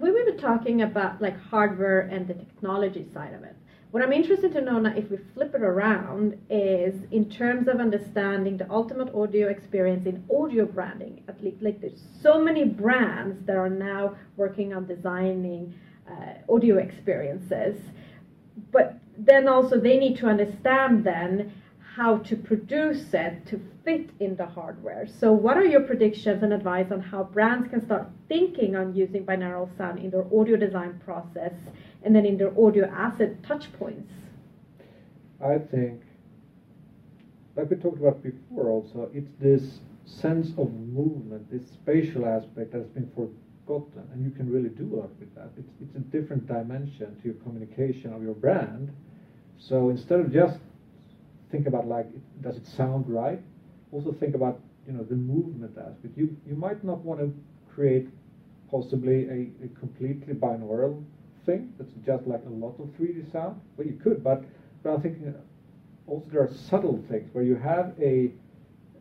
We were talking about like hardware and the technology side of it. What I'm interested to know now, if we flip it around, is in terms of understanding the ultimate audio experience in audio branding. At least, like there's so many brands that are now working on designing uh, audio experiences, but then also they need to understand then how to produce it to fit in the hardware. So, what are your predictions and advice on how brands can start thinking on using binaural sound in their audio design process and then in their audio asset touch points? I think, like we talked about before, also, it's this sense of movement, this spatial aspect that's been forgotten, and you can really do a lot with that. It's, it's a different dimension to your communication of your brand. So instead of just think about like, does it sound right? Also think about you know the movement aspect. You you might not want to create possibly a, a completely binaural thing that's just like a lot of 3D sound. Well, you could, but but I'm thinking uh, also there are subtle things where you have a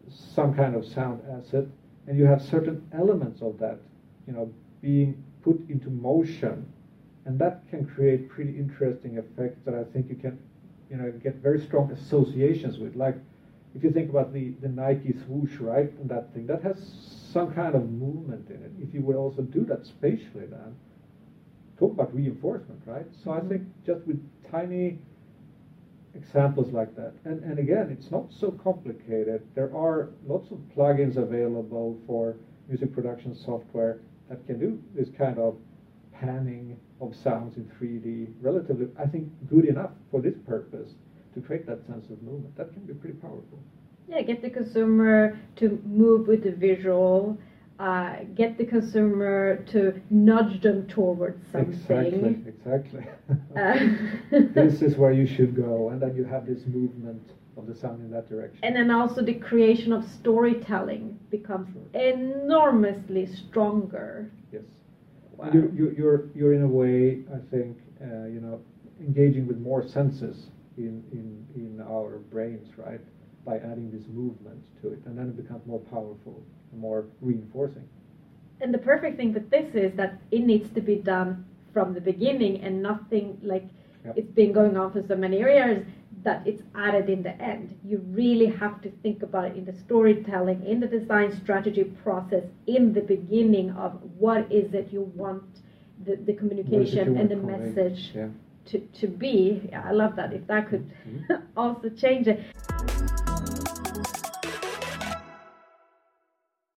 some kind of sound asset and you have certain elements of that, you know, being put into motion, and that can create pretty interesting effects that I think you can, you know, get very strong associations with. Like if you think about the the Nike swoosh, right, and that thing that has some kind of movement in it. If you would also do that spatially, then talk about reinforcement, right? So mm-hmm. I think just with tiny examples like that, and, and again, it's not so complicated. There are lots of plugins available for music production software that can do this kind of panning of sounds in 3D relatively, I think, good enough for this purpose to create that sense of movement. That can be pretty powerful. Yeah, get the consumer to move with the visual uh, get the consumer to nudge them towards something. Exactly, exactly. Uh, this is where you should go, and then you have this movement of the sound in that direction. And then also the creation of storytelling becomes enormously stronger. Yes. Wow. You, you, you're you're in a way, I think, uh, you know, engaging with more senses in, in in our brains, right? By adding this movement to it, and then it becomes more powerful more reinforcing. And the perfect thing with this is that it needs to be done from the beginning and nothing like yep. it's been going on for so many years that it's added in the end. You really have to think about it in the storytelling, in the design strategy process, in the beginning of what is it you want the, the communication and the message yeah. to, to be. Yeah, I love that. If that could mm-hmm. also change it.